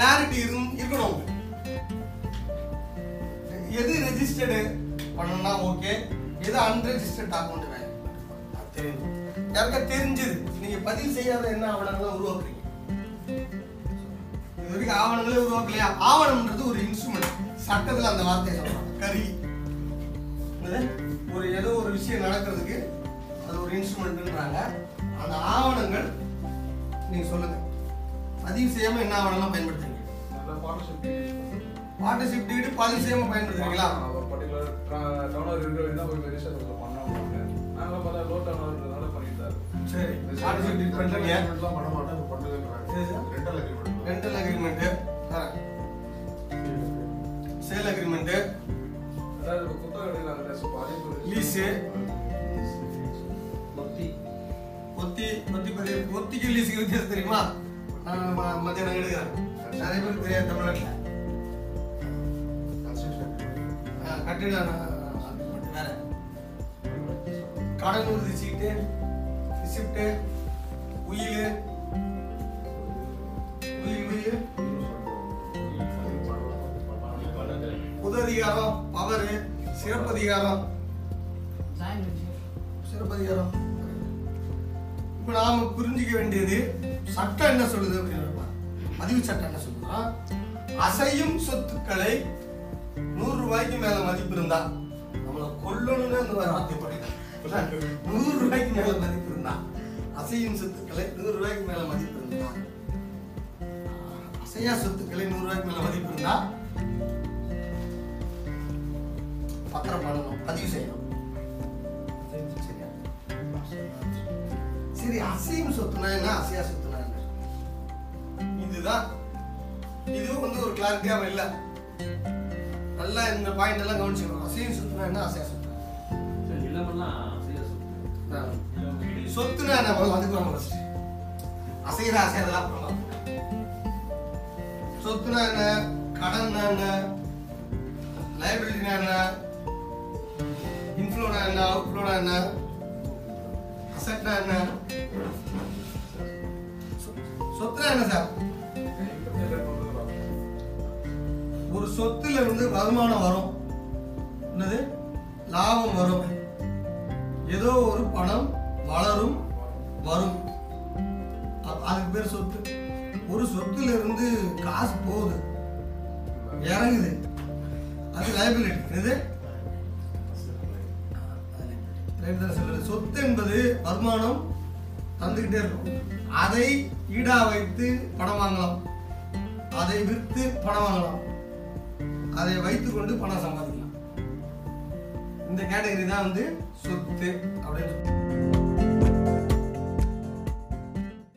Clarity இருக்கணும் எது registered பண்ணணும்னா ஓகே எது அன்ரெஜிஸ்டர்ட் அக்கௌண்ட் வேணும். தெரியும். யாருக்கா தெரிஞ்சது? நீங்க பதிவு செய்யாத என்ன ஆவணங்களை உருவாக்குறீங்க? இது வரைக்கும் ஆவணங்களே உருவாக்கலையா? ஆவணம்ன்றது ஒரு இன்ஸ்ட்ருமெண்ட் சட்டத்துல அந்த வார்த்தையை சொல்றாங்க. கருவி ஒரு ஏதோ ஒரு விஷயம் நடக்கிறதுக்கு அது ஒரு இன்ஸ்ட்ருமெண்ட்ன்றாங்க அந்த ஆவணங்கள் நீங்க சொல்லுங்க. பதிவு செய்யாம என்ன ஆவணம்லாம் பயன்படுத்துறீங்க? நல்ல பார்ட்னர்ஷிப் பார்ட்னர்ஷிப் டீடு பதிவு செய்யாம பயன்படுத்துறீங்களா? ஒரு பர்டிகுலர் டவுனர் இருக்கிற தான் போய் ரெஜிஸ்டர் பண்ணோம் பார்த்தா லோ தான் இருக்கோம். சரி பார்ட்னர்ஷிப் டீட் பண்றீங்க. எல்லாம் பண்ண. சரி, sir. Rental agreement. Rental agreement sale agreement அதாவது குத்தகை எடுக்கிறாங்க லீஸு ஒத்தி ஒத்தி ஒத்திக்கு லீஸுக்கு வித்தியாசம் தெரியுமா? மத்தியானம் எடுக்கிறேன். நிறைய பேருக்கு தெரியாது தமிழ்நாட்டில். கட்டிட வேற. கடன் உறுதி சீட்டு ரிசிப்ட் உயில். உயில் உயில். பொது அதிகாரம் பவர் சிறப்பு அதிகாரம் சிறப்பு அதிகாரம் இப்போ நாம புரிஞ்சிக்க வேண்டியது சட்டம் என்ன சொல்லுது அப்படின்னு பதிவு சட்டம் என்ன சொல்லுதுன்னா அசையும் சொத்துக்களை நூறு ரூபாய்க்கு மேல மதிப்பு இருந்தா நம்மளை கொல்லணும்னு அந்த மாதிரி படிக்கலாம் நூறு ரூபாய்க்கு மேல மதிப்பு இருந்தா அசையும் சொத்துக்களை நூறு ரூபாய்க்கு மேல மதிப்பு இருந்தா அசையா சொத்துக்களை நூறு ரூபாய்க்கு சரி அசையும் சொத்துனா என்ன? அசையா சொத்துனா என்ன? இதுதான். இது வந்து ஒரு கிளாரிட்டியாம இல்ல. நல்லா இந்த பாயிண்ட் எல்லாம் கவனிச்சுக்கணும். அசையும் சொத்துனா என்ன அசையா சொத்து. சொத்துனா என்ன? அதுக்கு நம்ம ஃபர்ஸ்ட் அசைகிற அசையாதெல்லாம் அப்புறமா சொத்துனா என்ன? கடன்னா என்ன? லைபிலிட்டினா என்ன? இன்ஃப்ளோனா என்ன? அவுட்ஃப்ளோனா என்ன? அசட்னா என்ன? சொத்துனா என்ன சார்? ஒரு சொத்துல இருந்து வருமானம் வரும். என்னது? லாபம் வரும். ஏதோ ஒரு பணம் வளரும் வரும். அதுக்கு பேர் சொத்து. ஒரு சொத்துல இருந்து காசு போகுது. இறங்குது. அது லைபிலிட்டி என்னது? சொல்றது? சொத்து என்பது வருமானம் தந்துகிட்டே இருக்கும். அதை ஈடா வைத்து பணம் வாங்கலாம். அதை விற்று பணம் வாங்கலாம். அதை வைத்துக்கொண்டு பணம் சம்பாதிக்கலாம். இந்த கேட்டகரி தான் வந்து சொத்து அப்படின்னு